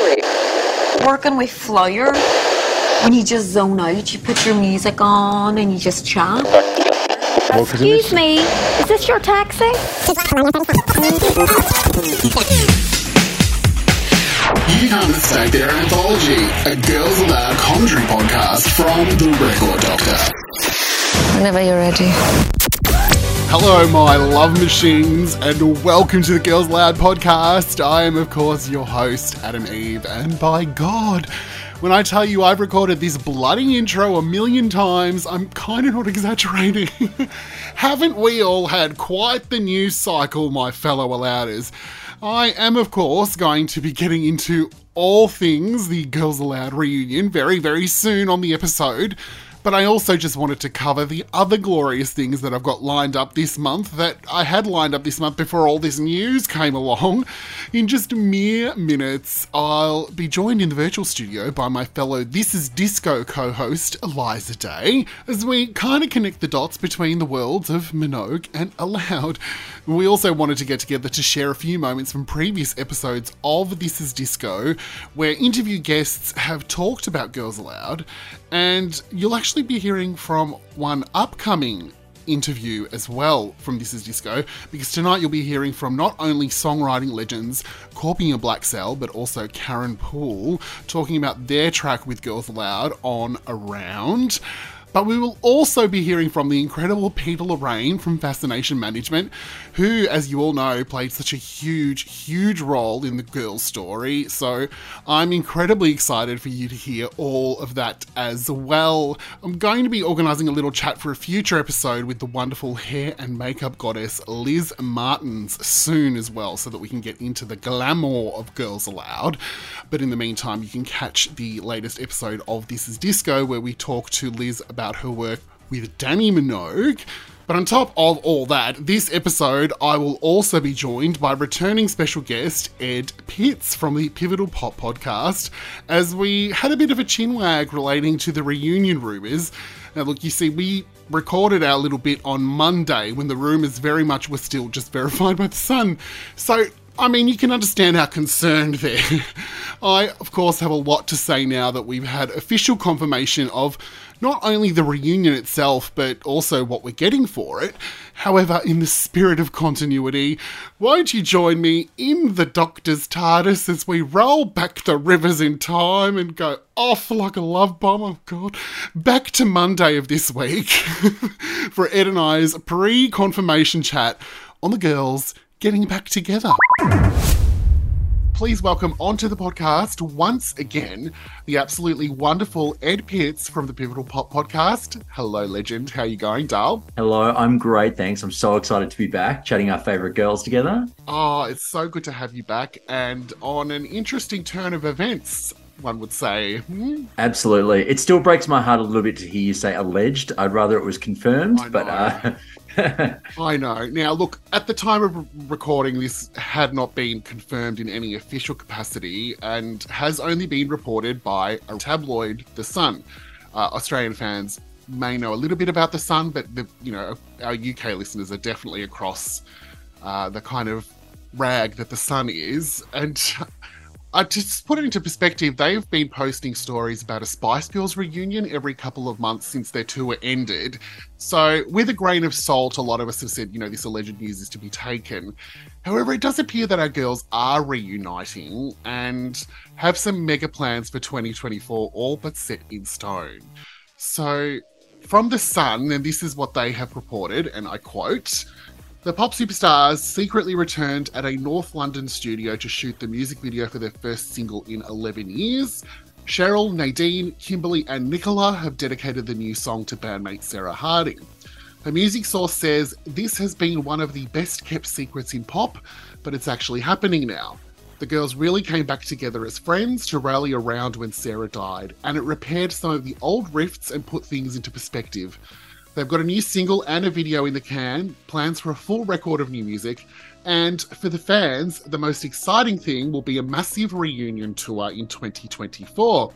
story. Working with Flyer, when you just zone out, you put your music on and you just chat. Excuse me, is this your taxi? You can't mistake their anthology, a Girls Aloud commentary podcast from The Record Doctor. Whenever you're ready. Hello, my love machines, and welcome to the Girls Aloud podcast. I am, of course, your host, Adem Eve, and by God, when I tell you I've recorded this bloody intro a million times, I'm kind of not exaggerating. Haven't we all had quite the news cycle, my fellow Alouders? I am, of course, going to be getting into all things the Girls Aloud reunion very, very soon on the episode. But I also just wanted to cover the other glorious things that I've got lined up this month that I had lined up this month before all this news came along. In just mere minutes, I'll be joined in the virtual studio by my fellow This Is Disco co host, Eliza Day, as we kind of connect the dots between the worlds of Minogue and Aloud. We also wanted to get together to share a few moments from previous episodes of This Is Disco, where interview guests have talked about Girls Aloud, and you'll actually be hearing from one upcoming interview as well from This Is Disco, because tonight you'll be hearing from not only songwriting legends Korpi and Blackcell, but also Karen Poole talking about their track with Girls Aloud on Around. But we will also be hearing from the incredible Peter Loraine from Fascination Management, who, as you all know, played such a huge, huge role in the girl's story. So I'm incredibly excited for you to hear all of that as well. I'm going to be organising a little chat for a future episode with the wonderful hair and makeup goddess Liz Martins soon as well, so that we can get into the glamour of Girls Aloud. But in the meantime, you can catch the latest episode of This Is Disco, where we talk to Liz about her work with Dannii Minogue. But on top of all that, this episode I will also be joined by returning special guest Ed Pitts from the Pivotal Pop podcast, as we had a bit of a chinwag relating to the reunion rumours. Now, look, you see, we recorded our little bit on Monday when the rumours very much were still just verified by The Sun. So I mean, you can understand our concerned there. I, of course, have a lot to say now that we've had official confirmation of not only the reunion itself, but also what we're getting for it. However, in the spirit of continuity, won't you join me in the Doctor's TARDIS as we roll back the rivers in time and go off like a love bomb? Oh, God. Back to Monday of this week for Ed and I's pre confirmation chat on the girls getting back together. Please welcome onto the podcast once again the absolutely wonderful Ed Pitts from the Pivotal Pop Podcast. Hello, legend. How are you going, Dal? Hello, I'm great, thanks. I'm so excited to be back chatting our favourite girls together. Oh, it's so good to have you back and on an interesting turn of events one would say. Hmm? Absolutely. It still breaks my heart a little bit to hear you say alleged. I'd rather it was confirmed, but uh, I know. Now, look, at the time of recording, this had not been confirmed in any official capacity and has only been reported by a tabloid, The Sun. Uh, Australian fans may know a little bit about The Sun, but the, you know our UK listeners are definitely across uh, the kind of rag that The Sun is. And uh, to put it into perspective, they've been posting stories about a Spice Girls reunion every couple of months since their tour ended. So, with a grain of salt, a lot of us have said, you know, this alleged news is to be taken. However, it does appear that our girls are reuniting and have some mega plans for 2024, all but set in stone. So, from The Sun, and this is what they have reported, and I quote. The pop superstars secretly returned at a North London studio to shoot the music video for their first single in 11 years. Cheryl, Nadine, Kimberly, and Nicola have dedicated the new song to bandmate Sarah Harding. A music source says this has been one of the best kept secrets in pop, but it's actually happening now. The girls really came back together as friends to rally around when Sarah died, and it repaired some of the old rifts and put things into perspective. They've got a new single and a video in the can, plans for a full record of new music, and for the fans, the most exciting thing will be a massive reunion tour in 2024.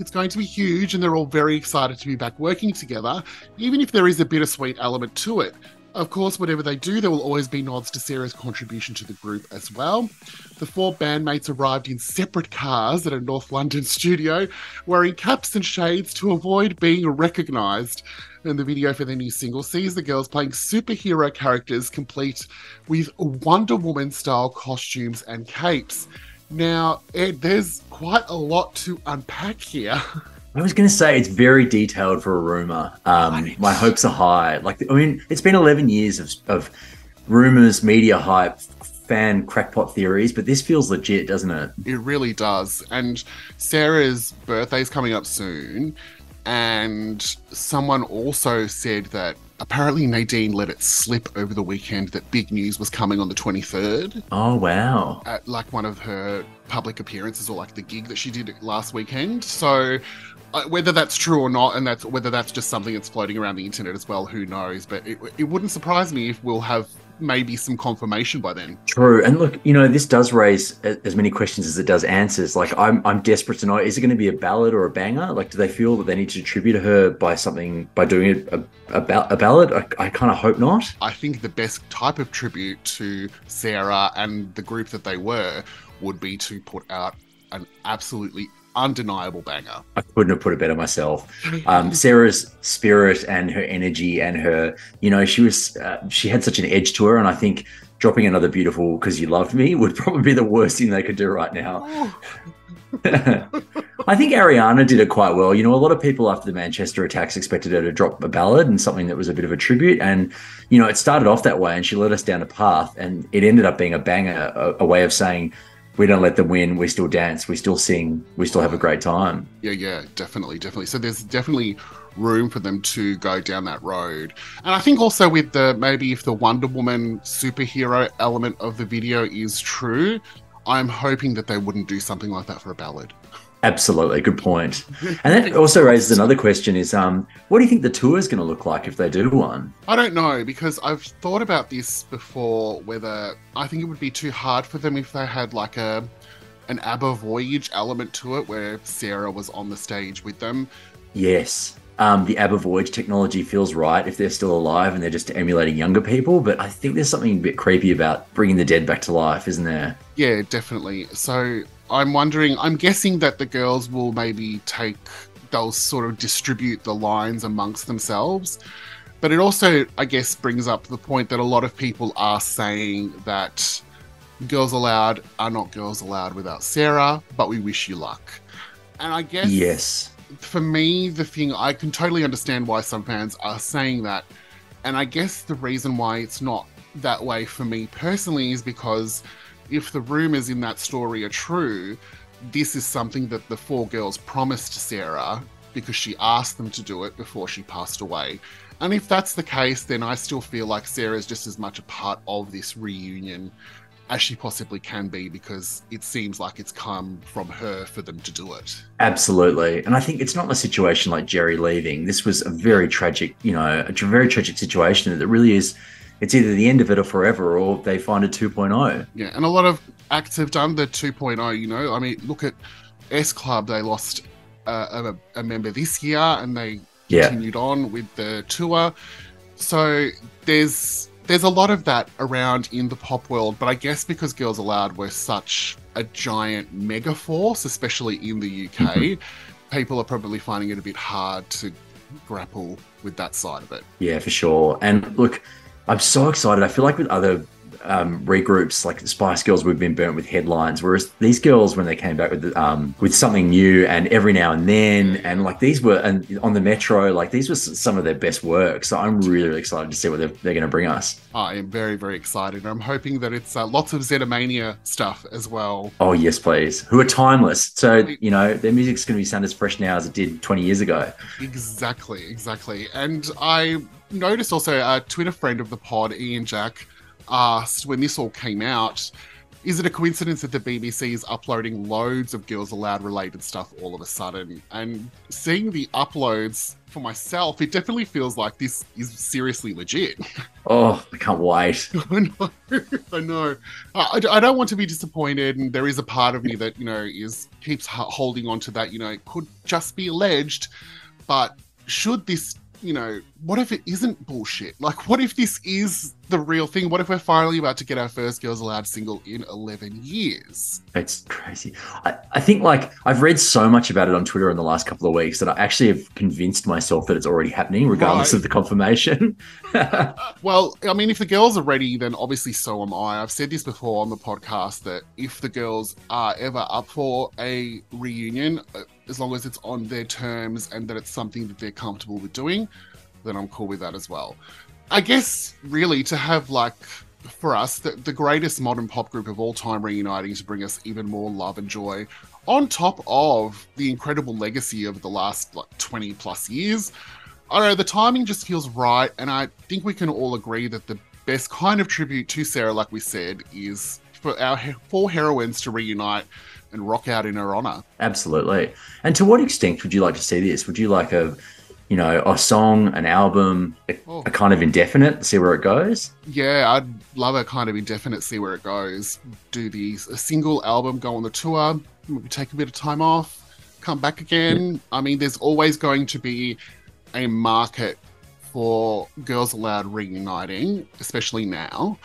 It's going to be huge, and they're all very excited to be back working together, even if there is a bittersweet element to it. Of course, whatever they do, there will always be nods to Sarah's contribution to the group as well. The four bandmates arrived in separate cars at a North London studio, wearing caps and shades to avoid being recognised. And the video for their new single sees the girls playing superhero characters complete with Wonder Woman style costumes and capes. Now, Ed, there's quite a lot to unpack here. I was going to say it's very detailed for a rumor. Um, my hopes are high. Like, I mean, it's been 11 years of, of rumors, media hype, fan crackpot theories, but this feels legit, doesn't it? It really does. And Sarah's birthday's coming up soon. And someone also said that apparently Nadine let it slip over the weekend that big news was coming on the 23rd. Oh, wow. At like one of her public appearances or like the gig that she did last weekend. So uh, whether that's true or not, and that's whether that's just something that's floating around the internet as well, who knows? But it, it wouldn't surprise me if we'll have maybe some confirmation by then. True, and look, you know, this does raise as many questions as it does answers. Like, I'm I'm desperate to know: is it going to be a ballad or a banger? Like, do they feel that they need to tribute her by something by doing a a, a ballad? I, I kind of hope not. I think the best type of tribute to Sarah and the group that they were would be to put out an absolutely undeniable banger. I couldn't have put it better myself. Um, Sarah's spirit and her energy and her, you know, she was, uh, she had such an edge to her. And I think dropping another beautiful because you loved me would probably be the worst thing they could do right now. I think Ariana did it quite well. You know, a lot of people after the Manchester attacks expected her to drop a ballad and something that was a bit of a tribute. And, you know, it started off that way and she led us down a path and it ended up being a banger, a, a way of saying, we don't let them win. We still dance. We still sing. We still have a great time. Yeah, yeah, definitely, definitely. So there's definitely room for them to go down that road. And I think also with the maybe if the Wonder Woman superhero element of the video is true, I'm hoping that they wouldn't do something like that for a ballad. Absolutely, good point. And that also raises another question: Is um, what do you think the tour is going to look like if they do one? I don't know because I've thought about this before. Whether I think it would be too hard for them if they had like a an ABBA Voyage element to it, where Sarah was on the stage with them. Yes, um, the ABBA Voyage technology feels right if they're still alive and they're just emulating younger people. But I think there's something a bit creepy about bringing the dead back to life, isn't there? Yeah, definitely. So I'm wondering, I'm guessing that the girls will maybe take, they'll sort of distribute the lines amongst themselves. But it also, I guess, brings up the point that a lot of people are saying that Girls Aloud are not Girls Aloud without Sarah, but we wish you luck. And I guess. Yes. For me, the thing, I can totally understand why some fans are saying that. And I guess the reason why it's not that way for me personally is because if the rumors in that story are true, this is something that the four girls promised Sarah because she asked them to do it before she passed away. And if that's the case, then I still feel like Sarah is just as much a part of this reunion as she possibly can be because it seems like it's come from her for them to do it. Absolutely. And I think it's not a situation like Geri leaving. This was a very tragic, you know, a very tragic situation that really is it's either the end of it or forever, or they find a 2.0. Yeah, and a lot of acts have done the 2.0. You know, I mean, look at S Club; they lost uh, a, a, member this year, and they yeah. continued on with the tour. So there's there's a lot of that around in the pop world, but I guess because Girls Aloud were such a giant mega force, especially in the UK, mm-hmm. people are probably finding it a bit hard to grapple with that side of it. Yeah, for sure. And look, I'm so excited. I feel like with other um, regroups like the Spice Girls, we've been burnt with headlines. Whereas these girls, when they came back with um, with something new and every now and then, and like these were and on the Metro, like these were some of their best work. So I'm really, really excited to see what they're, they're going to bring us. I am very, very excited. I'm hoping that it's uh, lots of Xenomania stuff as well. Oh yes, please. Who are timeless. So you know their music's going to be sound as fresh now as it did 20 years ago. Exactly, exactly. And I noticed also a Twitter friend of the pod, Ian Jack asked when this all came out, is it a coincidence that the BBC is uploading loads of Girls Aloud related stuff all of a sudden? And seeing the uploads for myself, it definitely feels like this is seriously legit. Oh, I can't wait. I know. I know. I, I, don't want to be disappointed, and there is a part of me that you know is keeps holding on to that. You know, it could just be alleged, but should this you know, what if it isn't bullshit? Like, what if this is the real thing? What if we're finally about to get our first Girls Aloud single in 11 years? It's crazy. I, I think, like, I've read so much about it on Twitter in the last couple of weeks that I actually have convinced myself that it's already happening, regardless Right. of the confirmation. Well, I mean, if the girls are ready, then obviously so am I. I've said this before on the podcast that if the girls are ever up for a reunion, uh, as long as it's on their terms and that it's something that they're comfortable with doing, then I'm cool with that as well. I guess, really, to have like for us the, the greatest modern pop group of all time reuniting to bring us even more love and joy on top of the incredible legacy of the last like 20 plus years I don't know, the timing just feels right, and I think we can all agree that the best kind of tribute to Sarah, like we said, is for our four heroines to reunite and rock out in her honor. Absolutely. And to what extent would you like to see this? Would you like a, you know, a song, an album, a, Oh. a kind of indefinite, see where it goes? Yeah, I'd love a kind of indefinite, see where it goes. Do the a single album, go on the tour, maybe take a bit of time off, come back again. I mean, there's always going to be a market for Girls Aloud reuniting, especially now.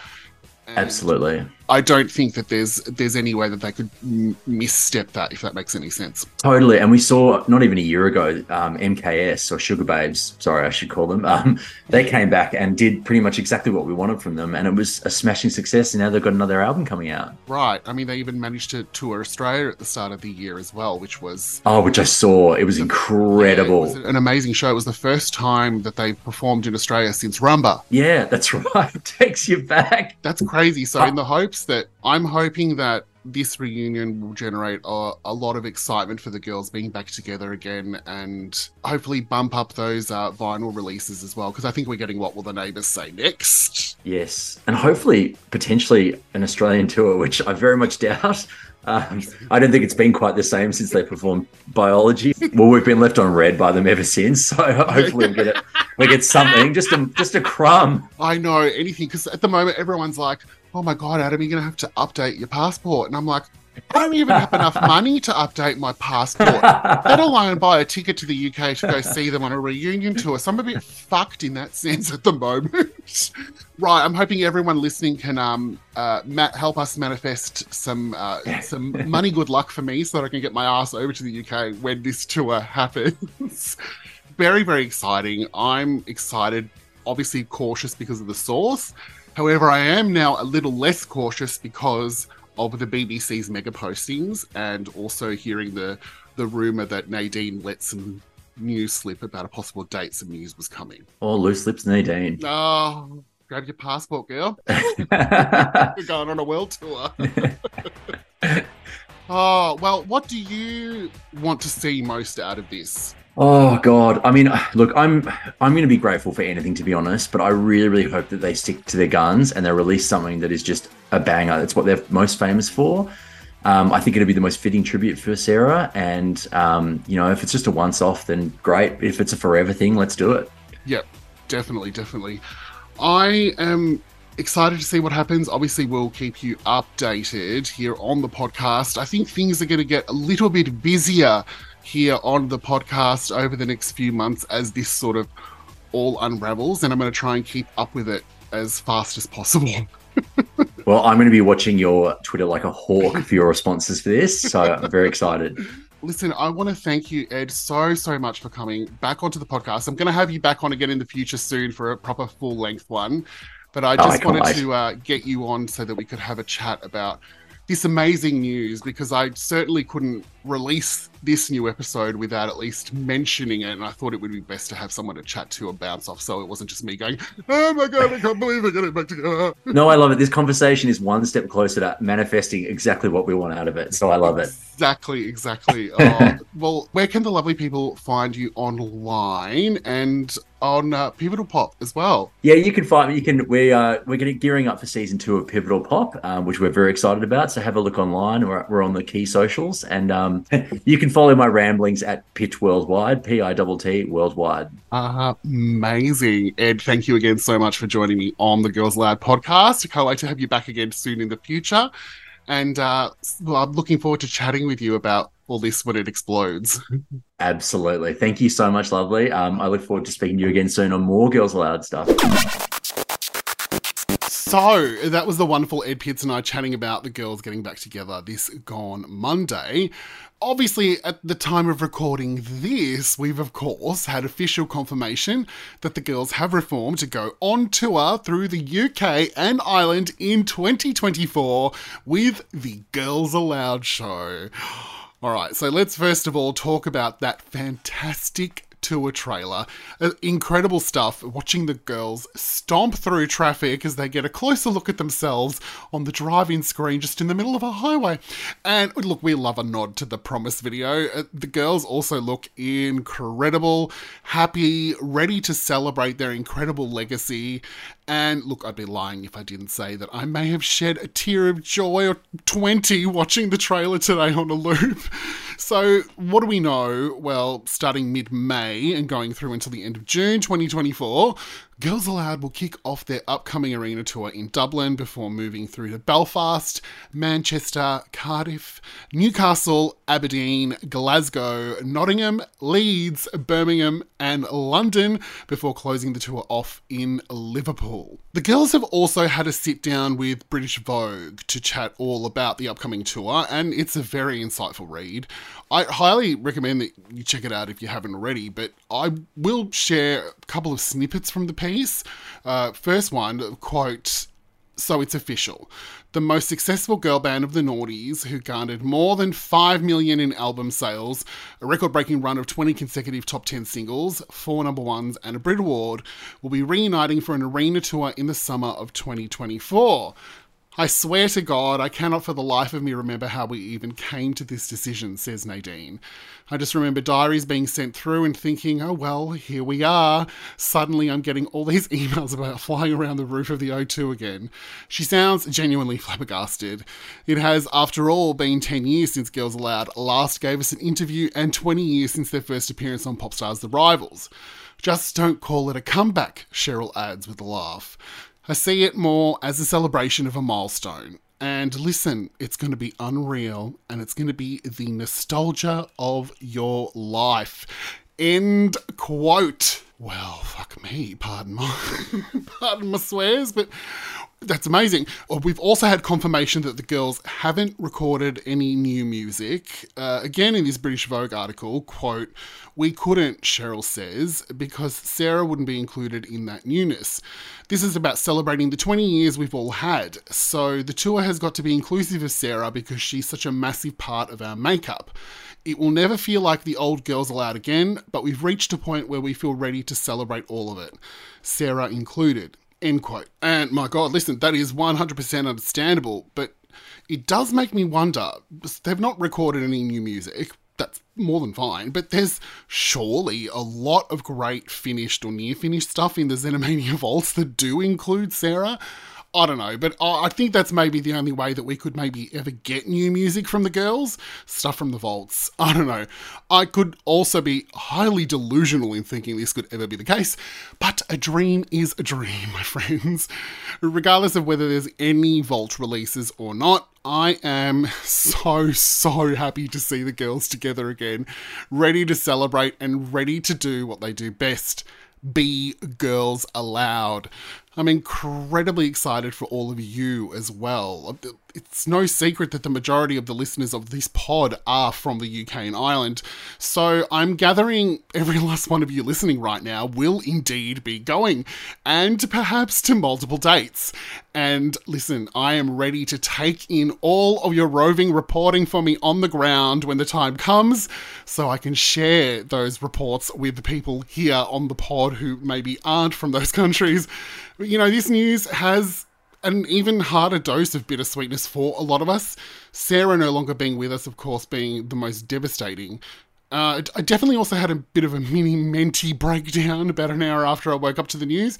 And Absolutely. I don't think that there's there's any way that they could m- misstep that, if that makes any sense. Totally. And we saw not even a year ago, um, MKS or Sugababes, sorry, I should call them, um, they came back and did pretty much exactly what we wanted from them. And it was a smashing success. And now they've got another album coming out. Right. I mean, they even managed to tour Australia at the start of the year as well, which was Oh, which I saw. It was Yeah, incredible. it was an amazing show. It was the first time that they performed in Australia since Rumba. Yeah, that's right. It takes you back. That's crazy. So, in the hopes that I'm hoping that this reunion will generate a, a lot of excitement for the girls being back together again and hopefully bump up those uh, vinyl releases as well. Because I think we're getting what will the neighbours say next? Yes. And hopefully, potentially an Australian tour, which I very much doubt. Um, I don't think it's been quite the same since they performed biology. Well, we've been left on red by them ever since. So hopefully we get it. We get something, just a just a crumb. I know anything because at the moment everyone's like, "Oh my god, Adem, you're gonna have to update your passport," and I'm like, "I don't even have enough money to update my passport, let alone buy a ticket to the UK to go see them on a reunion tour." So I'm a bit fucked in that sense at the moment. right, I'm hoping everyone listening can um uh ma- help us manifest some uh, some money, good luck for me, so that I can get my ass over to the UK when this tour happens. very very exciting. I'm excited obviously cautious because of the source. However, I am now a little less cautious because of the BBC's mega postings and also hearing the the rumor that Nadine let some news slip about a possible date some news was coming. Oh, loose lips, Nadine. Oh, grab your passport, girl. You're going on a world tour. oh, well, what do you want to see most out of this? Oh God! I mean, look, I'm I'm going to be grateful for anything to be honest, but I really, really hope that they stick to their guns and they release something that is just a banger. That's what they're most famous for. Um, I think it'll be the most fitting tribute for Sarah, and um, you know, if it's just a once-off, then great. If it's a forever thing, let's do it. Yep, definitely, definitely. I am excited to see what happens. Obviously, we'll keep you updated here on the podcast. I think things are going to get a little bit busier here on the podcast over the next few months as this sort of all unravels, and I'm going to try and keep up with it as fast as possible. Well, I'm going to be watching your Twitter like a hawk for your responses for this, so I'm very excited. Listen, I want to thank you, Ed, so, so much for coming back onto the podcast. I'm going to have you back on again in the future soon for a proper full length one. But I Oh, I just wanted to uh, get you on so that we could have a chat about this amazing news because I certainly couldn't release this new episode without at least mentioning it. And I thought it would be best to have someone to chat to and bounce off so it wasn't just me going, oh my God, I can't believe we're getting back together. No, I love it. This conversation is one step closer to manifesting exactly what we want out of it. So I love it. Exactly, exactly. Oh, well, where can the lovely people find you online and on uh, Pivotal Pop as well? Yeah, you can find you can we uh we're getting gearing up for season two of Pivotal Pop, um, which we're very excited about. So have a look online. We're, we're on the key socials, and um, you can follow my ramblings at Pitch Worldwide, P I T T Worldwide. Uh, amazing. Ed, thank you again so much for joining me on the Girls Aloud podcast. I can't wait to have you back again soon in the future. And uh, well, I'm looking forward to chatting with you about all this when it explodes. Absolutely. Thank you so much, lovely. Um, I look forward to speaking to you again soon on more Girls Aloud stuff. So that was the wonderful Ed Pitts and I chatting about the girls getting back together this gone Monday. Obviously, at the time of recording this, we've of course had official confirmation that the girls have reformed to go on tour through the UK and Ireland in 2024 with the Girls Aloud show. All right, so let's first of all talk about that fantastic tour trailer. Uh, incredible stuff. Watching the girls stomp through traffic as they get a closer look at themselves on the drive in screen just in the middle of a highway. And look, we love a nod to the promise video. Uh, the girls also look incredible, happy, ready to celebrate their incredible legacy. And look, I'd be lying if I didn't say that I may have shed a tear of joy or 20 watching the trailer today on a loop. So, what do we know? Well, starting mid May and going through until the end of June 2024, Girls Aloud will kick off their upcoming arena tour in Dublin before moving through to Belfast, Manchester, Cardiff, Newcastle, Aberdeen, Glasgow, Nottingham, Leeds, Birmingham, and London before closing the tour off in Liverpool. The girls have also had a sit down with British Vogue to chat all about the upcoming tour, and it's a very insightful read. I highly recommend that you check it out if you haven't already, but I will share a couple of snippets from the piece. Uh, first one, quote, so it's official. The most successful girl band of the noughties, who garnered more than 5 million in album sales, a record breaking run of 20 consecutive top 10 singles, four number ones, and a Brit Award, will be reuniting for an arena tour in the summer of 2024. I swear to God, I cannot for the life of me remember how we even came to this decision, says Nadine. I just remember diaries being sent through and thinking, oh well, here we are. Suddenly I'm getting all these emails about flying around the roof of the O2 again. She sounds genuinely flabbergasted. It has, after all, been 10 years since Girls Aloud last gave us an interview and 20 years since their first appearance on Popstars The Rivals. Just don't call it a comeback, Cheryl adds with a laugh. I see it more as a celebration of a milestone. And listen, it's going to be unreal and it's going to be the nostalgia of your life. End quote. Well, fuck me, pardon my, pardon my swears, but that's amazing. Uh, we've also had confirmation that the girls haven't recorded any new music. Uh, again, in this British Vogue article, quote, we couldn't, Cheryl says, because Sarah wouldn't be included in that newness. This is about celebrating the 20 years we've all had. So the tour has got to be inclusive of Sarah because she's such a massive part of our makeup. It will never feel like the old Girls Aloud again, but we've reached a point where we feel ready to celebrate all of it, Sarah included. End quote. And my God, listen, that is 100% understandable, but it does make me wonder. They've not recorded any new music. That's more than fine, but there's surely a lot of great finished or near finished stuff in the Xenomania Vaults that do include Sarah. I don't know, but I think that's maybe the only way that we could maybe ever get new music from the girls. Stuff from the vaults. I don't know. I could also be highly delusional in thinking this could ever be the case, but a dream is a dream, my friends. Regardless of whether there's any vault releases or not, I am so, so happy to see the girls together again, ready to celebrate and ready to do what they do best be girls aloud. I'm incredibly excited for all of you as well. It's no secret that the majority of the listeners of this pod are from the UK and Ireland, so I'm gathering every last one of you listening right now will indeed be going, and perhaps to multiple dates. And listen, I am ready to take in all of your roving reporting for me on the ground when the time comes, so I can share those reports with the people here on the pod who maybe aren't from those countries you know, this news has an even harder dose of bittersweetness for a lot of us. Sarah no longer being with us, of course, being the most devastating. Uh, I definitely also had a bit of a mini menti breakdown about an hour after I woke up to the news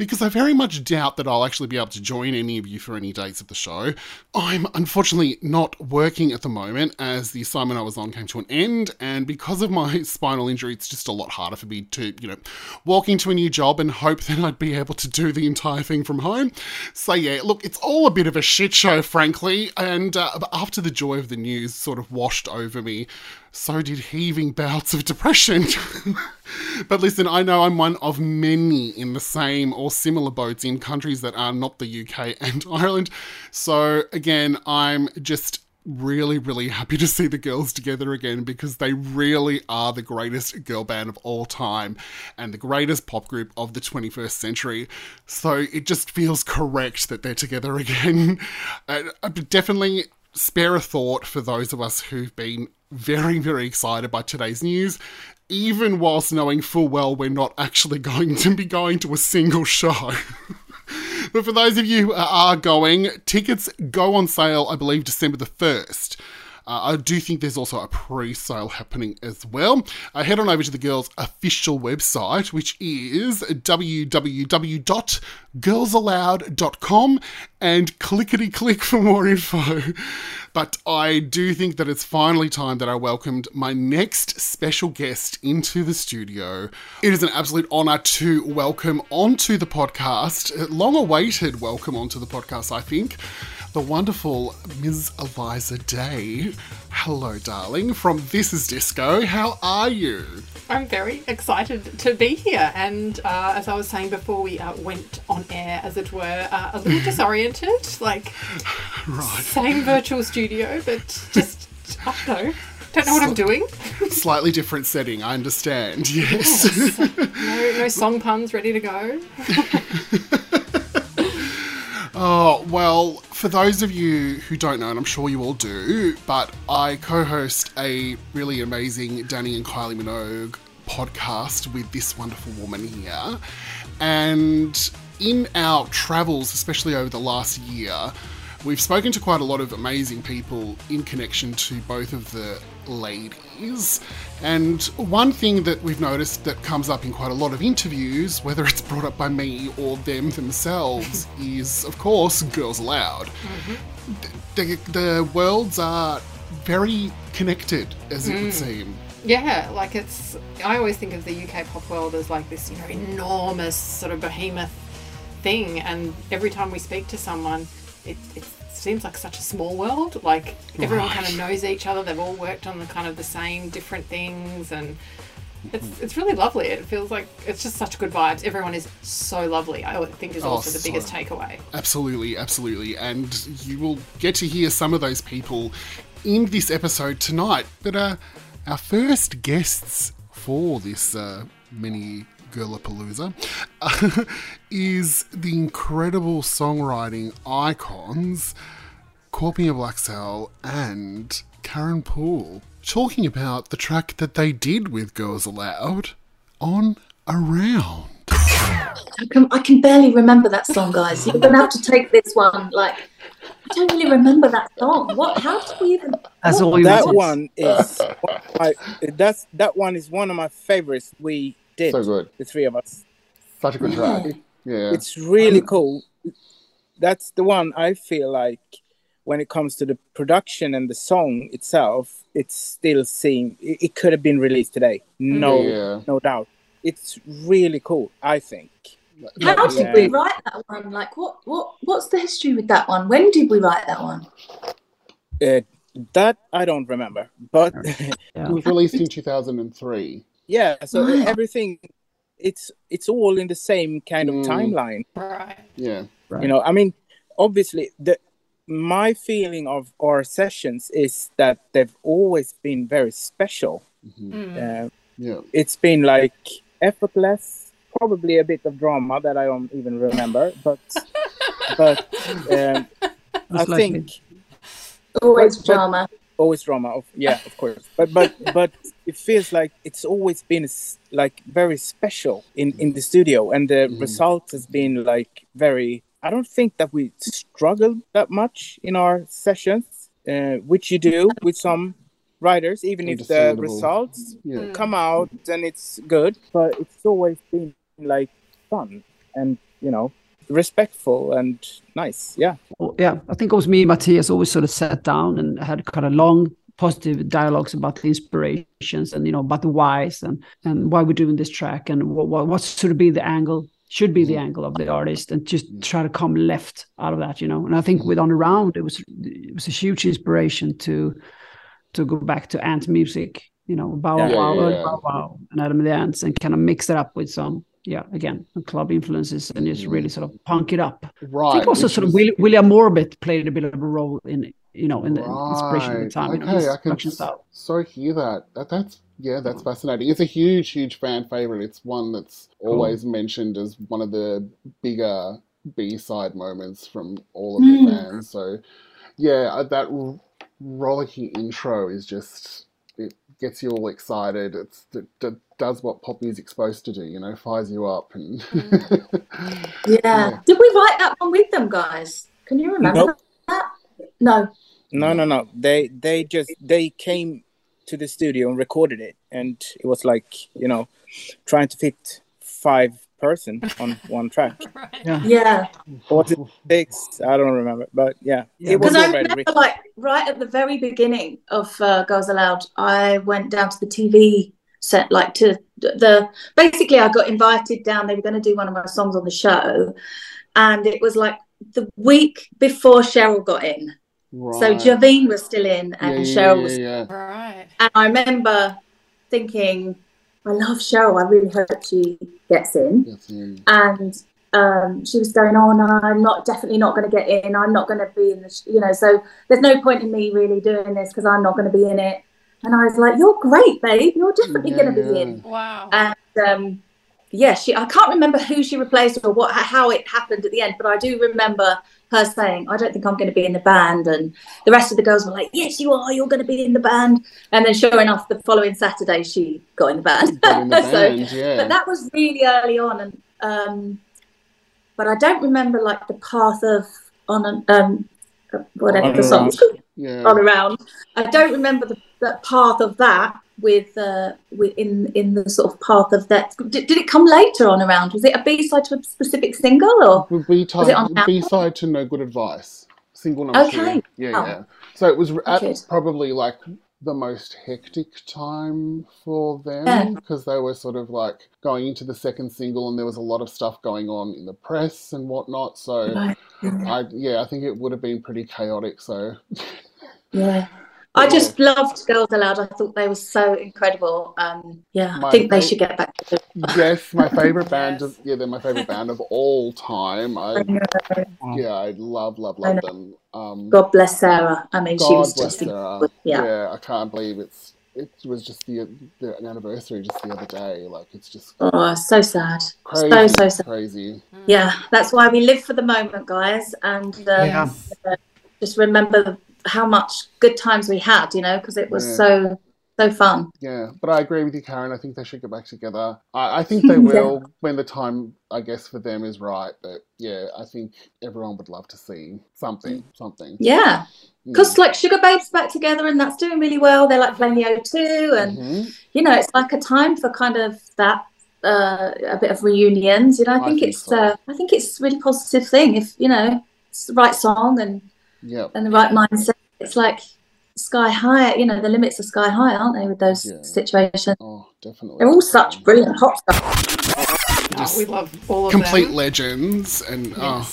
because I very much doubt that I'll actually be able to join any of you for any dates of the show. I'm unfortunately not working at the moment as the assignment I was on came to an end, and because of my spinal injury, it's just a lot harder for me to, you know, walk into a new job and hope that I'd be able to do the entire thing from home. So, yeah, look, it's all a bit of a shit show, frankly, and uh, after the joy of the news sort of washed over me, so did heaving bouts of depression. but listen, I know I'm one of many in the same or similar boats in countries that are not the UK and Ireland. So again, I'm just really, really happy to see the girls together again because they really are the greatest girl band of all time and the greatest pop group of the 21st century. So it just feels correct that they're together again. Uh, definitely spare a thought for those of us who've been very, very excited by today's news, even whilst knowing full well we're not actually going to be going to a single show. but for those of you who are going, tickets go on sale, I believe, December the 1st. Uh, I do think there's also a pre sale happening as well. Uh, head on over to the girls' official website, which is www.girlsaloud.com and clickety click for more info. But I do think that it's finally time that I welcomed my next special guest into the studio. It is an absolute honour to welcome onto the podcast, long awaited welcome onto the podcast, I think the wonderful Ms. Eliza Day. Hello, darling, from This Is Disco. How are you? I'm very excited to be here. And uh, as I was saying before we uh, went on air, as it were, uh, a little disoriented. Like, right. same virtual studio, but just, I don't know. Don't know what I'm doing. Slightly different setting, I understand. Yes. yes. No, no song puns ready to go. Oh, well, for those of you who don't know, and I'm sure you all do, but I co host a really amazing Dannii and Kylie Minogue podcast with this wonderful woman here. And in our travels, especially over the last year, we've spoken to quite a lot of amazing people in connection to both of the ladies. And one thing that we've noticed that comes up in quite a lot of interviews, whether it's brought up by me or them themselves, is of course Girls Aloud. Mm-hmm. The, the, worlds are very connected, as mm. it would mm. seem. Yeah, like it's. I always think of the UK pop world as like this, you know, enormous sort of behemoth thing, and every time we speak to someone, it, it's seems like such a small world. Like everyone right. kind of knows each other. They've all worked on the kind of the same different things, and it's it's really lovely. It feels like it's just such good vibes. Everyone is so lovely. I think is also oh, the biggest takeaway. Absolutely, absolutely, and you will get to hear some of those people in this episode tonight. But uh, our first guests for this uh, mini Girlapalooza, is the incredible songwriting icons Korpi & Blackcell and Karen Poole talking about the track that they did with Girls Aloud on Around. I can, I can barely remember that song, guys. You're going to have to take this one. Like, I don't really remember that song. What? How did we even? That's all that one is. I, that's that one is one of my favorites. We did. So good. The three of us. Such a good track. yeah. It's really cool. That's the one I feel like when it comes to the production and the song itself, it's still seem it, it could have been released today. No, yeah. no doubt. It's really cool, I think. How did we write that one? Like, what, what, what's the history with that one? When did we write that one? Uh, that I don't remember, but yeah. it was released in two thousand and three yeah so wow. everything it's it's all in the same kind of mm. timeline right yeah right. you know i mean obviously the my feeling of our sessions is that they've always been very special mm-hmm. mm. uh, yeah it's been like effortless probably a bit of drama that i don't even remember but but um, i like think always but, drama always drama of yeah of course but but but it feels like it's always been like very special in in the studio and the mm. result has been like very i don't think that we struggled that much in our sessions uh, which you do with some writers, even if the results yeah. come out and it's good. But it's always been like fun and you know respectful and nice. Yeah. Well, yeah, I think also me and Matthias always sort of sat down and had kind of long positive dialogues about the inspirations and you know about the whys and and why we're doing this track and what what, what sort of be the angle should be the Mm-hmm. angle of the artist and just try to come left out of that you know and i think with on around it was it was a huge inspiration to to go back to ant music you know bow Yeah. wow Yeah, yeah. bow wow and adam and the ants and kind of mix it up with some yeah again club influences and just really sort of punk it up I Right. think also sort of is- Will, William Morbid played a bit of a role in you know in the inspiration at the Right. time. you know, Okay, I can style. so hear that. that. That's yeah, that's fascinating. It's a huge, huge fan favorite. It's one that's always mentioned as one of the bigger B side moments from all of the Mm. fans. So yeah, uh, that rollicking intro is just gets you all excited. It's it, it does what pop music's supposed to do. You know, fires you up and. Mm. Yeah. Did we write that one with them, guys? Can you remember Nope. that? No. No, no, no. They they just they came to the studio and recorded it, and it was like you know, trying to fit five person on one track. Yeah. Or was it six? I don't remember, but yeah, Yeah. it was already remember, like, right at the very beginning of uh, Girls Aloud, I went down to the TV set, like to the. Basically, I got invited down. They were going to do one of my songs on the show, and it was like the week before Cheryl got in. So Right. Javine was still in, and yeah, Cheryl yeah, was. yeah, yeah. Right. And I remember thinking, I love Cheryl. I really hope she gets in. Yes, yeah. and um, she was going, "Oh no, I'm not definitely not going to get in. I'm not going to be in the, sh-, you know. So there's no point in me really doing this because I'm not going to be in it." And I was like, "You're great, babe. You're definitely Yeah, going to be yeah. in." Wow. And um, yeah, she. I can't remember who she replaced or what how it happened at the end, but I do remember her saying, "I don't think I'm going to be in the band," and the rest of the girls were like, "Yes, you are. You're going to be in the band." And then, sure enough, the following Saturday, she got in the band. In the So- yeah. but that was really early on, and um, but I don't remember like the path of on an um, whatever On the song's Around. called, yeah. on around. I don't remember the, the path of that with uh, with in in the sort of path of that. Did, did it come later on around? Was it a B side to a specific single or? Would be Was it on B side to No Good Advice. Single number Okay. two. Yeah, Oh. yeah. So it was at probably like the most hectic time for them because they were sort of like going into the second single and there was a lot of stuff going on in the press and whatnot. So I yeah, I think it would have been pretty chaotic. So Yeah. I just loved Girls Aloud. I thought they were so incredible. Um, yeah, My I think they should get back to yes, my favorite band Yes. of yeah, they're my favorite band of all time. I yeah, I love love love them. Um, God bless Sarah. I mean, she was bless just Sarah. yeah. Yeah. I can't believe it's it was just the the anniversary just the other day. Like it's just Oh, so sad. crazy, So so sad. crazy. Yeah, that's why we live for the moment, guys, and um, Yeah. uh, just remember how much good times we had. You know, because it was Yeah. so so fun. Yeah, but I agree with you, Karen. I think they should get back together. I, I think they Yeah. will when the time, I guess, for them is right. But yeah, I think everyone would love to see something, something. Yeah, Mm. because like Sugababes back together, and that's doing really well. They're like playing the O2, and Mhm. you know, it's like a time for kind of that. Uh, a bit of reunions, you know. I I think, think it's so. uh, I think it's a really positive thing if you know it's the right song and Yep. and the right mindset. It's like sky high, you know, the limits are sky high, aren't they, with those Yeah. situations? Oh, definitely. They're all such brilliant pop stars. Oh, we love all of them. complete them. legends and oh,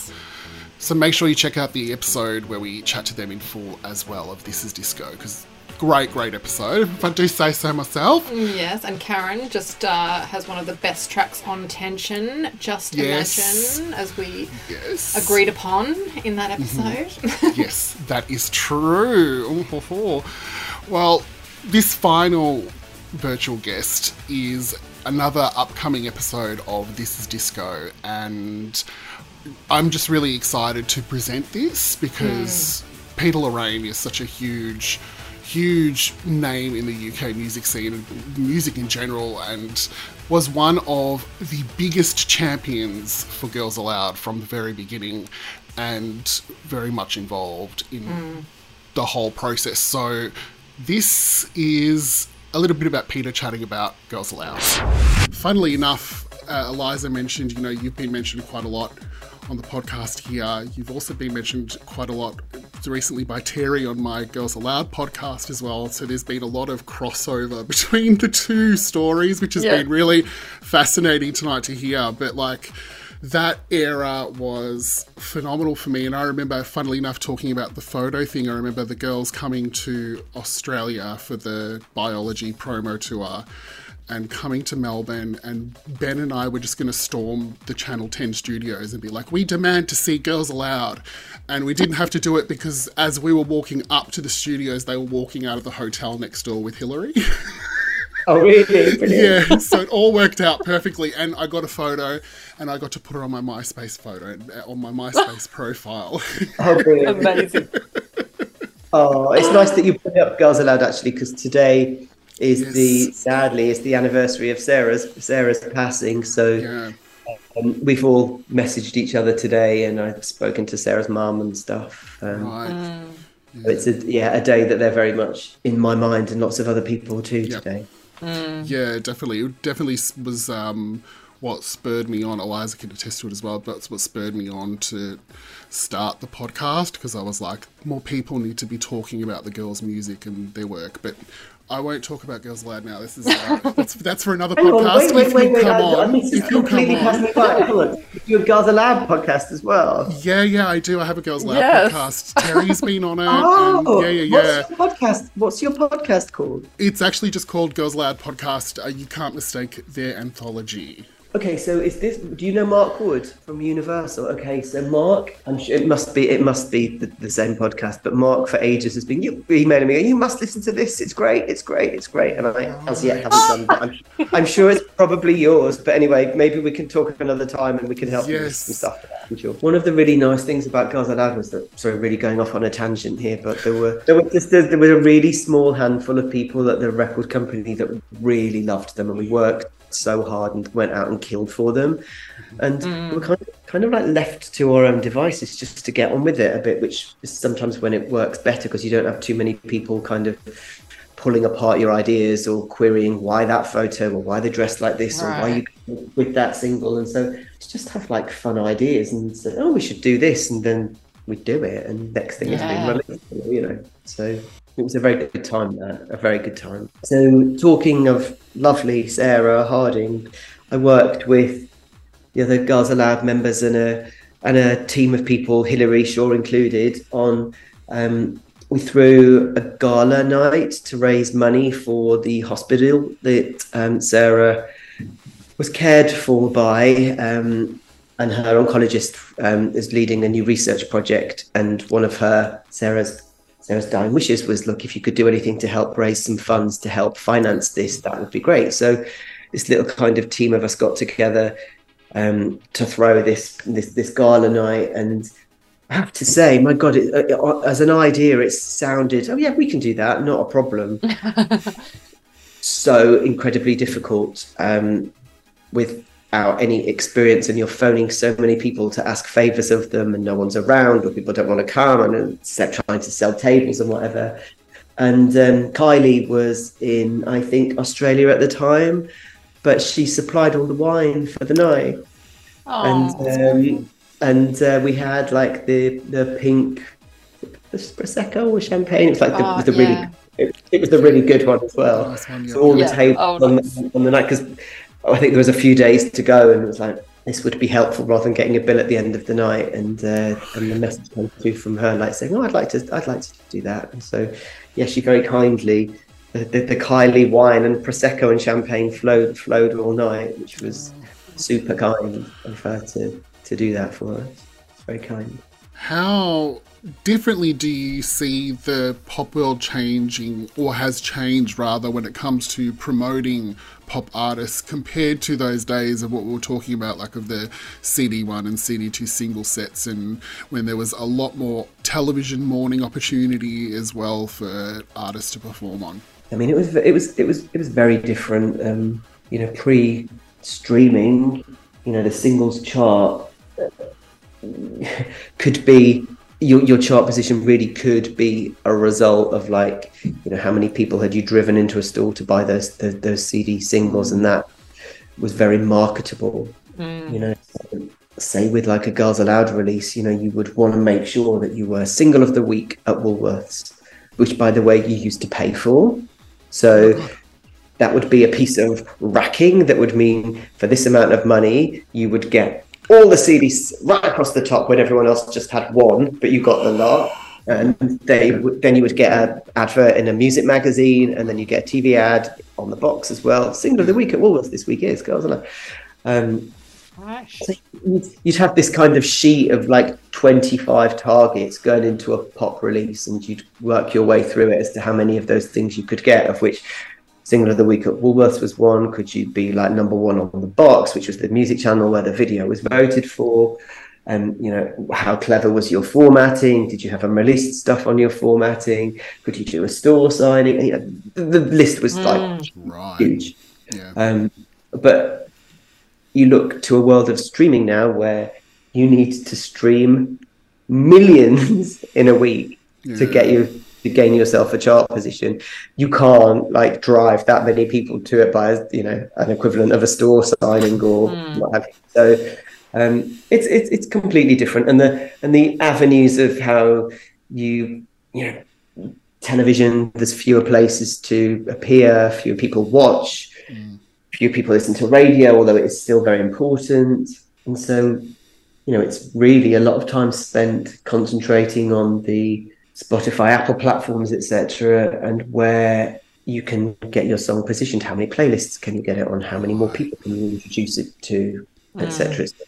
so make sure you check out the episode where we chat to them in full as well of this is disco because great great episode if i do say so myself Yes, and Karen just uh, has one of the best tracks on tension. Just Yes. imagine, as we yes agreed upon in that episode. yes that is true Ooh, ho, ho. well this final virtual guest is another upcoming episode of this is disco and i'm just really excited to present this because peter loraine is such a huge huge name in the uk music scene and music in general and was one of the biggest champions for girls aloud from the very beginning and very much involved in the whole process so This is a little bit about Peter chatting about Girls Aloud. Funnily enough, uh, Eliza mentioned, you know, you've been mentioned quite a lot on the podcast here. You've also been mentioned quite a lot recently by Terry on my Girls Aloud podcast as well. So there's been a lot of crossover between the two stories, which has yeah. been really fascinating tonight to hear. But like, that era was phenomenal for me. And I remember, funnily enough, talking about the photo thing. I remember the girls coming to Australia for the biology promo tour and coming to Melbourne, and Ben and I were just going to storm the Channel 10 studios and be like, we demand to see Girls Aloud. And we didn't have to do it because as we were walking up to the studios, they were walking out of the hotel next door with Hillary. Oh, really? Brilliant. Yeah, so it all worked out perfectly. And I got a photo and I got to put her on my MySpace photo, uh, on my MySpace profile. Oh, brilliant. Amazing. Oh, it's nice that you put up Girls Aloud actually, because today is yes. the sadly is the anniversary of Sarah's Sarah's passing. So yeah. um, we've all messaged each other today, and I've spoken to Sarah's mum and stuff. Um, right. Mm. Yeah. It's a yeah a day that they're very much in my mind, and lots of other people too yep. today. Mm. Yeah, definitely. It definitely was um, what spurred me on. Eliza can attest to it as well. But that's what spurred me on to start the podcast because I was like, more people need to be talking about the girls' music and their work. But I won't talk about Girls Aloud now. This is uh, that's, that's for another podcast. On, wait, wait, wait, wait. I, on, I if completely pass me by. You a Girls Aloud podcast as well. Yeah, yeah, I do. I have a Girls Aloud yes. podcast. Terry's been on it. oh, yeah, yeah, yeah. What's your podcast? What's your podcast called? It's actually just called Girls Aloud Podcast. Uh, you can't mistake their anthology. Okay, so is this? Do you know Mark Wood from Universal? Okay, so Mark, I'm sure it must be it must be the, the same podcast, but Mark for ages has been emailing me. You must listen to this. It's great. It's great. It's great. And I oh, as yet haven't done. But I'm, I'm sure it's probably yours. But anyway, maybe we can talk another time and we can help yes. you with some stuff. I'm sure. One of the really nice things about Girls Aloud was that sorry, really going off on a tangent here, but there were there were just there was a really small handful of people at the record company that really loved them, and we worked so hard and went out and killed for them. And mm. we are kind of, kind of like left to our own devices just to get on with it a bit, which is sometimes when it works better because you don't have too many people kind of pulling apart your ideas or querying why that photo or why they're dressed like this right. or why you with that single. And so just have like fun ideas and say, oh, we should do this. And then we do it. And next thing yeah. it's been released, you know. So it was a very good time there, a very good time. So, talking of lovely Sarah Harding, I worked with the other Girls Aloud members and a and a team of people, Hillary Shaw included, on. Um, we threw a gala night to raise money for the hospital that um, Sarah was cared for by. Um, and her oncologist um, is leading a new research project. And one of her, Sarah's Sarah's dying wishes was, look, if you could do anything to help raise some funds to help finance this, that would be great. So this little kind of team of us got together um, to throw this this this gala night, and I have to say, my God, it, it, uh, as an idea, it sounded, oh yeah, we can do that, not a problem. so incredibly difficult um, with out any experience and you're phoning so many people to ask favors of them and no one's around or people don't want to come and set trying to sell tables and whatever and um, kylie was in i think australia at the time but she supplied all the wine for the night and um, and uh, we had like the the pink the prosecco or champagne it was like the, oh, the really yeah. it, it, was the really good one as well. One, so all yeah. the tables oh, on, the, on the night because I think there was a few days to go, and it was like this would be helpful rather than getting a bill at the end of the night. And uh, and the message came through from her, like saying, "Oh, I'd like to, I'd like to do that." And so, yeah, she very kindly the, the, the Kylie wine and prosecco and champagne flowed flowed all night, which was super kind of her to to do that for us. Very kind. How differently do you see the pop world changing, or has changed rather, when it comes to promoting pop artists compared to those days of what we were talking about, like of the CD1 and CD2 single sets, and when there was a lot more television morning opportunity as well for artists to perform on. I mean, it was it was it was it was very different. Um, you know, pre-streaming, you know, the singles chart uh, could be your your chart position really could be a result of like you know how many people had you driven into a store to buy those those, those CD singles, and that was very marketable. Mm. You know, say with like a Girls Aloud release, you know, you would want to make sure that you were single of the week at Woolworths, which by the way you used to pay for. So that would be a piece of racking that would mean for this amount of money you would get all the CDs right across the top when everyone else just had one, but you got the lot. And they would, then you would get an advert in a music magazine, and then you get a TV ad on the box as well. Single of the week at Woolworths this week is Girls Aloud. Um, so you'd- you'd have this kind of sheet of like 25 targets going into a pop release, and you'd work your way through it as to how many of those things you could get, of which single of the week at Woolworths was one. Could you be like number one on the box, which was the music channel where the video was voted for? And you know, how clever was your formatting? Did you have unreleased stuff on your formatting? Could you do a store signing? You know, the, the list was like huge. Yeah. Um, but you look to a world of streaming now where you need to stream millions in a week to get you to gain yourself a chart position. You can't like drive that many people to it by you know an equivalent of a store signing or what have you. So um, it's it's it's completely different, and the and the avenues of how you you know television. There's fewer places to appear, fewer people watch, few people listen to radio, although it is still very important. And so, you know, it's really a lot of time spent concentrating on the Spotify, Apple platforms, etc., and where you can get your song positioned. How many playlists can you get it on? How many more people can you introduce it to, etc. et cetera.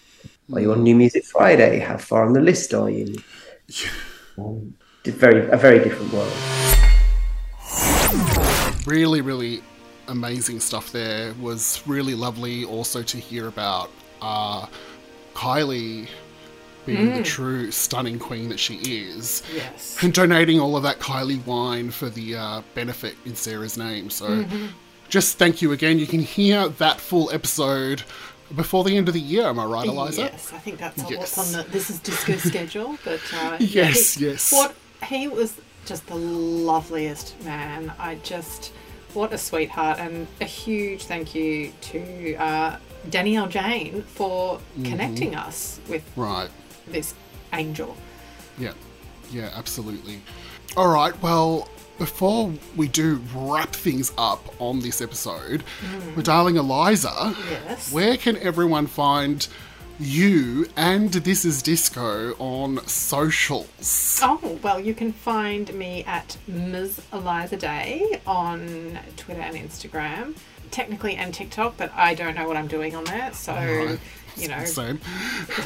Are you on New Music Friday? How far on the list are you? Um, very a very different world. really, really amazing stuff there. Was really lovely also to hear about uh, Kylie being the Mm. true stunning queen that she is. Yes. And donating all of that Kylie wine for the uh, benefit in Sarah's name. So Mhm. just thank you again. You can hear that full episode before the end of the year. Am I right, Eliza? Yes, I think that's Yes. what's on the This is Disco schedule. But uh, Yes, he- yes. What he was just the loveliest man. I just what a sweetheart, and a huge thank you to uh, Danielle Jane for Mhm. connecting us with Right. This angel. Yeah, yeah, absolutely. All right, well, before we do wrap things up on this episode, Mm. my darling Eliza, Yes. where can everyone find you and This Is Disco on socials? Oh, well, you can find me at Ms. Eliza Day on Twitter and Instagram. Technically and TikTok, but I don't know what I'm doing on there. So, you know, Same.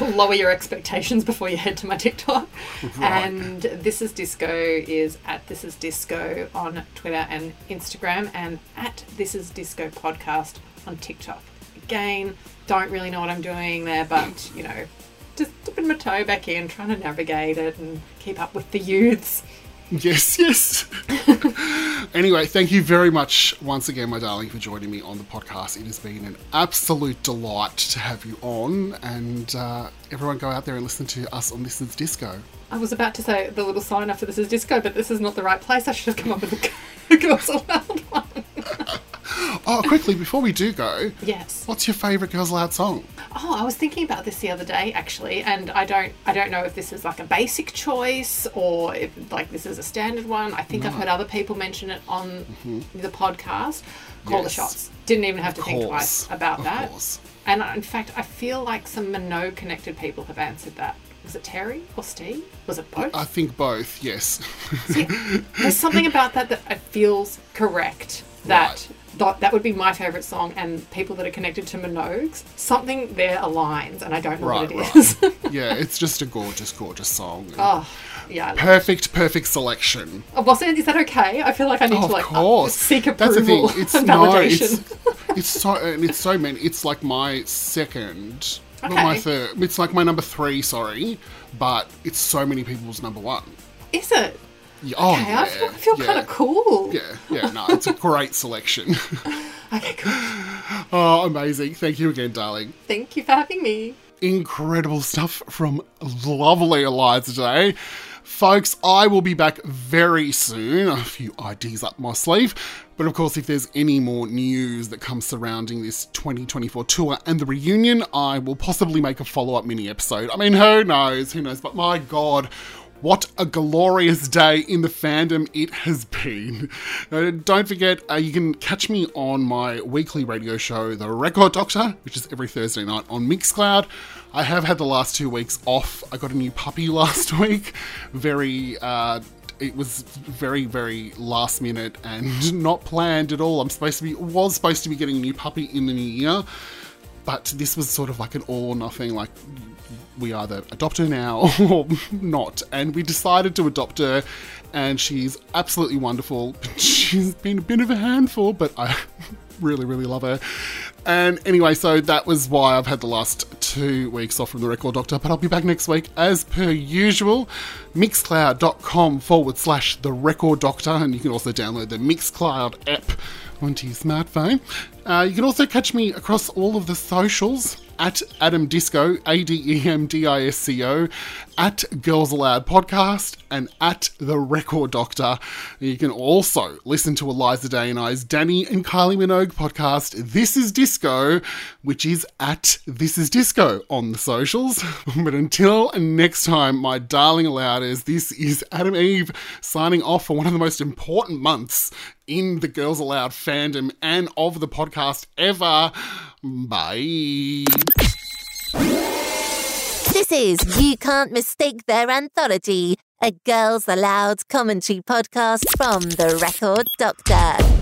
lower your expectations before you head to my TikTok. Right. And This Is Disco is at This Is Disco on Twitter and Instagram, and at This Is Disco podcast on TikTok. Again, don't really know what I'm doing there, but you know, just dipping my toe back in, trying to navigate it and keep up with the youths. Yes, yes. anyway, thank you very much once again, my darling, for joining me on the podcast. It has been an absolute delight to have you on, and uh, everyone go out there and listen to us on This Is Disco. I was about to say the little sign after this is disco, but this is not the right place. I should have come up with a Girls Aloud one. Oh, quickly, before we do go, Yes. what's your favourite Girls Aloud song? Oh, I was thinking about this the other day actually, and I don't I don't know if this is like a basic choice or if like this is a standard one. I think I've heard other people mention it on Mhm. the podcast. Call the shots. Didn't even have to think twice about Of that. course. And in fact, I feel like some Minogue connected people have answered that. Was it Terry or Steve? Was it both? I think both, yes. There's something about that that feels correct. That that, that would be my favourite song, and people that are connected to Minogues, something there aligns, and I don't know right, what it is. right. yeah, it's just a gorgeous, gorgeous song. oh, yeah. I love it. Perfect, perfect selection. Oh, was it? Is that okay? I feel like I need Oh, to like course. uh, seek That's the thing. It's and no, validation. it's, it's so and it's so many. It's like my second, not my third. It's like my number three. Sorry, but it's so many people's number one. Is it? Oh okay, yeah, I feel, feel yeah, kind of cool. Yeah, yeah. No, it's a great selection. Okay, cool. oh, amazing! Thank you again, darling. Thank you for having me. incredible stuff from lovely Eliza today. Folks, I will be back very soon. A few ideas up my sleeve. But of course, if there's any more news that comes surrounding this 2024 tour and the reunion, I will possibly make a follow up mini episode. I mean, who knows? Who knows? But my god, what a glorious day in the fandom it has been. Uh, don't forget, uh, you can catch me on my weekly radio show, The Record Doctor, which is every Thursday night on Mixcloud. I have had the last two weeks off. I got a new puppy last week. Very. Uh, it was very very last minute and not planned at all i'm supposed to be was supposed to be getting a new puppy in the new year but this was sort of like an all or nothing like we either adopt her now or not. And we decided to adopt her, and she's absolutely wonderful. She's been a bit of a handful, but I really, really love her. And anyway, so that was why I've had the last two weeks off from the Record Doctor, but I'll be back next week as per usual. Mixcloud.com forward slash the Record Doctor, and you can also download the Mixcloud app onto your smartphone. Uh, you can also catch me across all of the socials at Adem Disco, A D E M D I S C O, at Girls Aloud Podcast, and at The Record Doctor. You can also listen to Eliza Day and I's Dannii and Kylie Minogue podcast, This is Disco, which is at This is Disco on the socials. but until next time, my darling Alouders, this is Adem Eve signing off for one of the most important months in the Girls Aloud fandom and of the podcast ever. Bye. Is You Can't Mistake Their Anthology, a Girls Aloud commentary podcast from The Record Doctor.